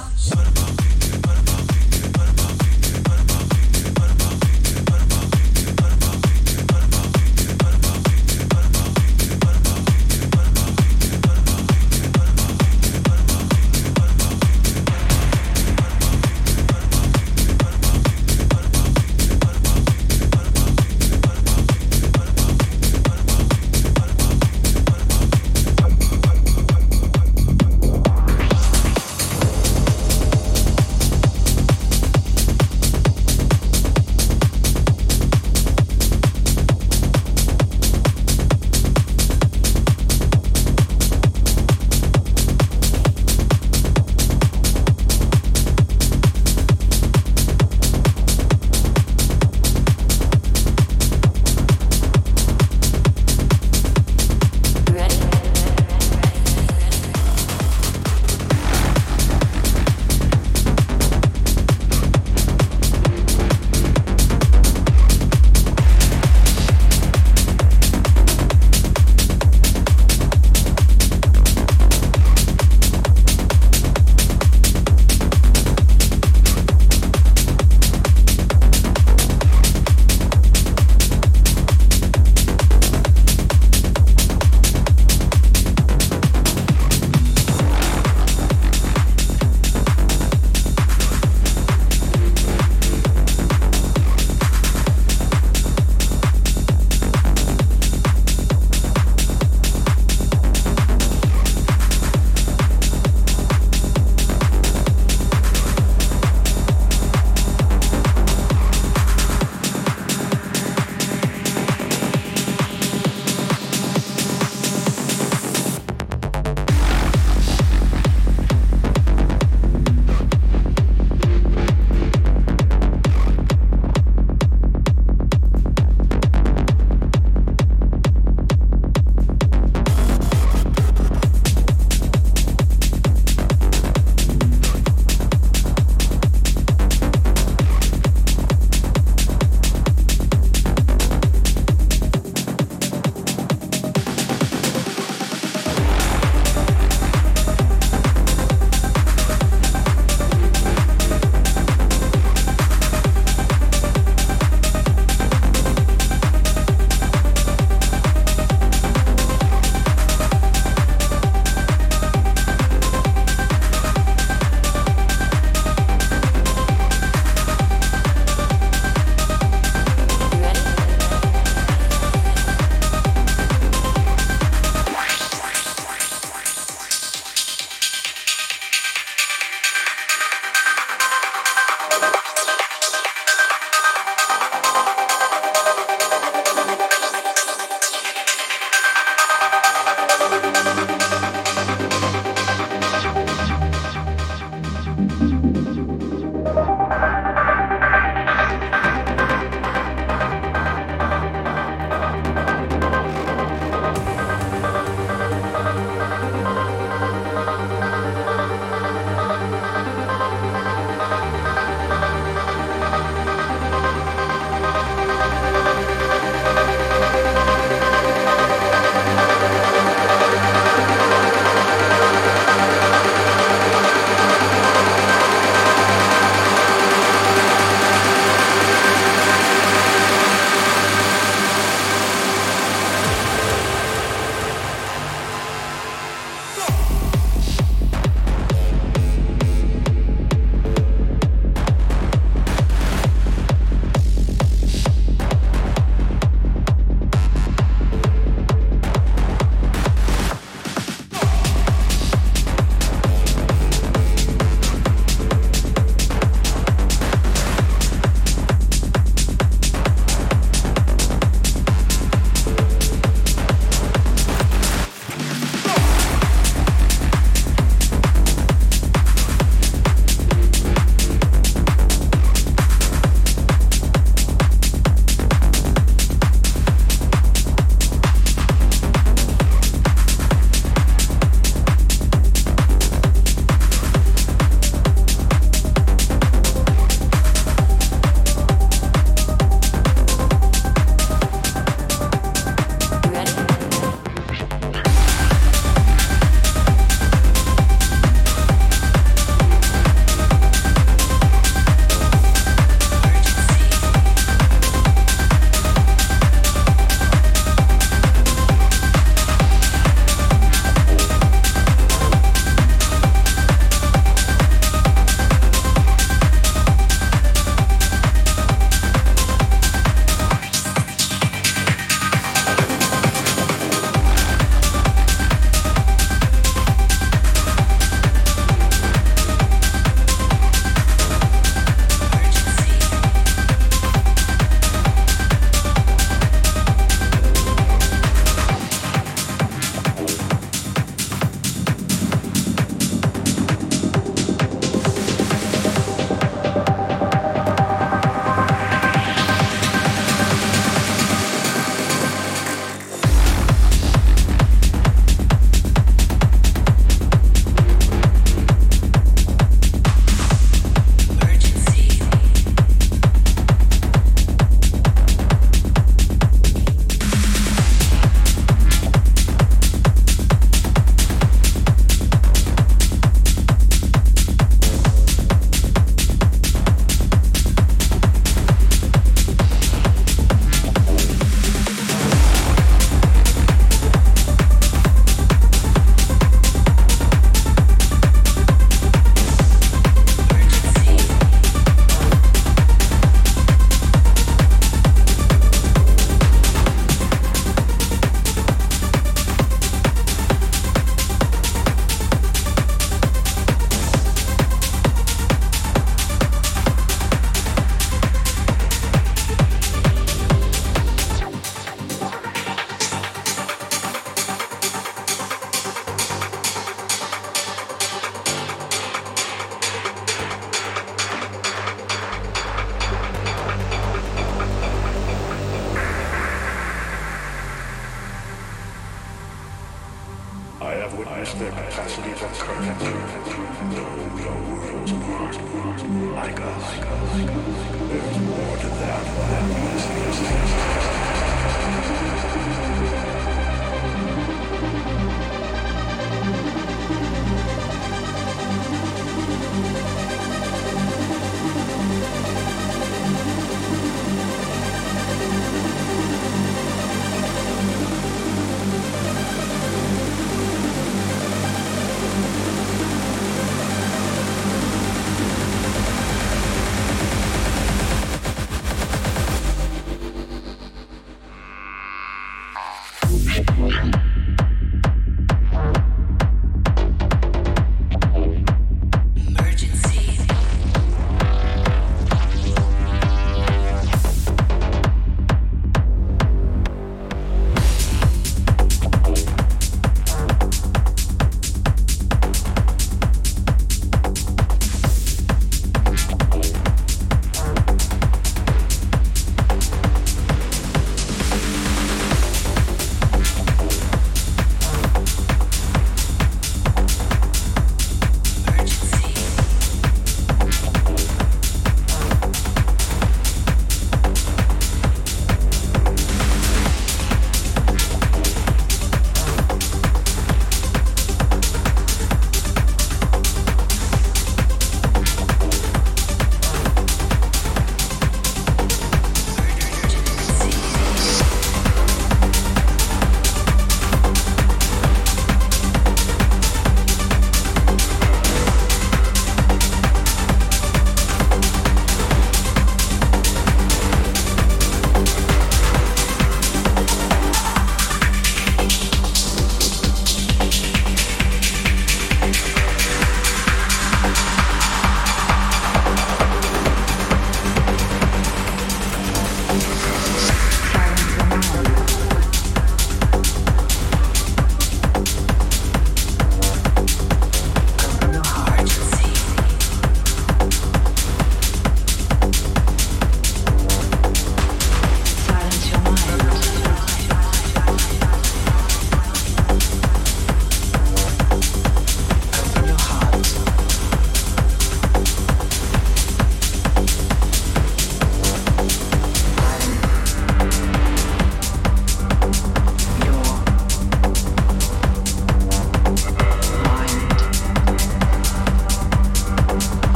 Shut.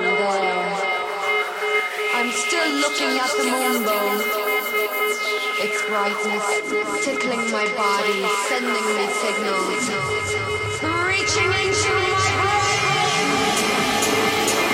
There. I'm still looking at the moonbow. Its brightness tickling my body, sending me signals, reaching into my brain.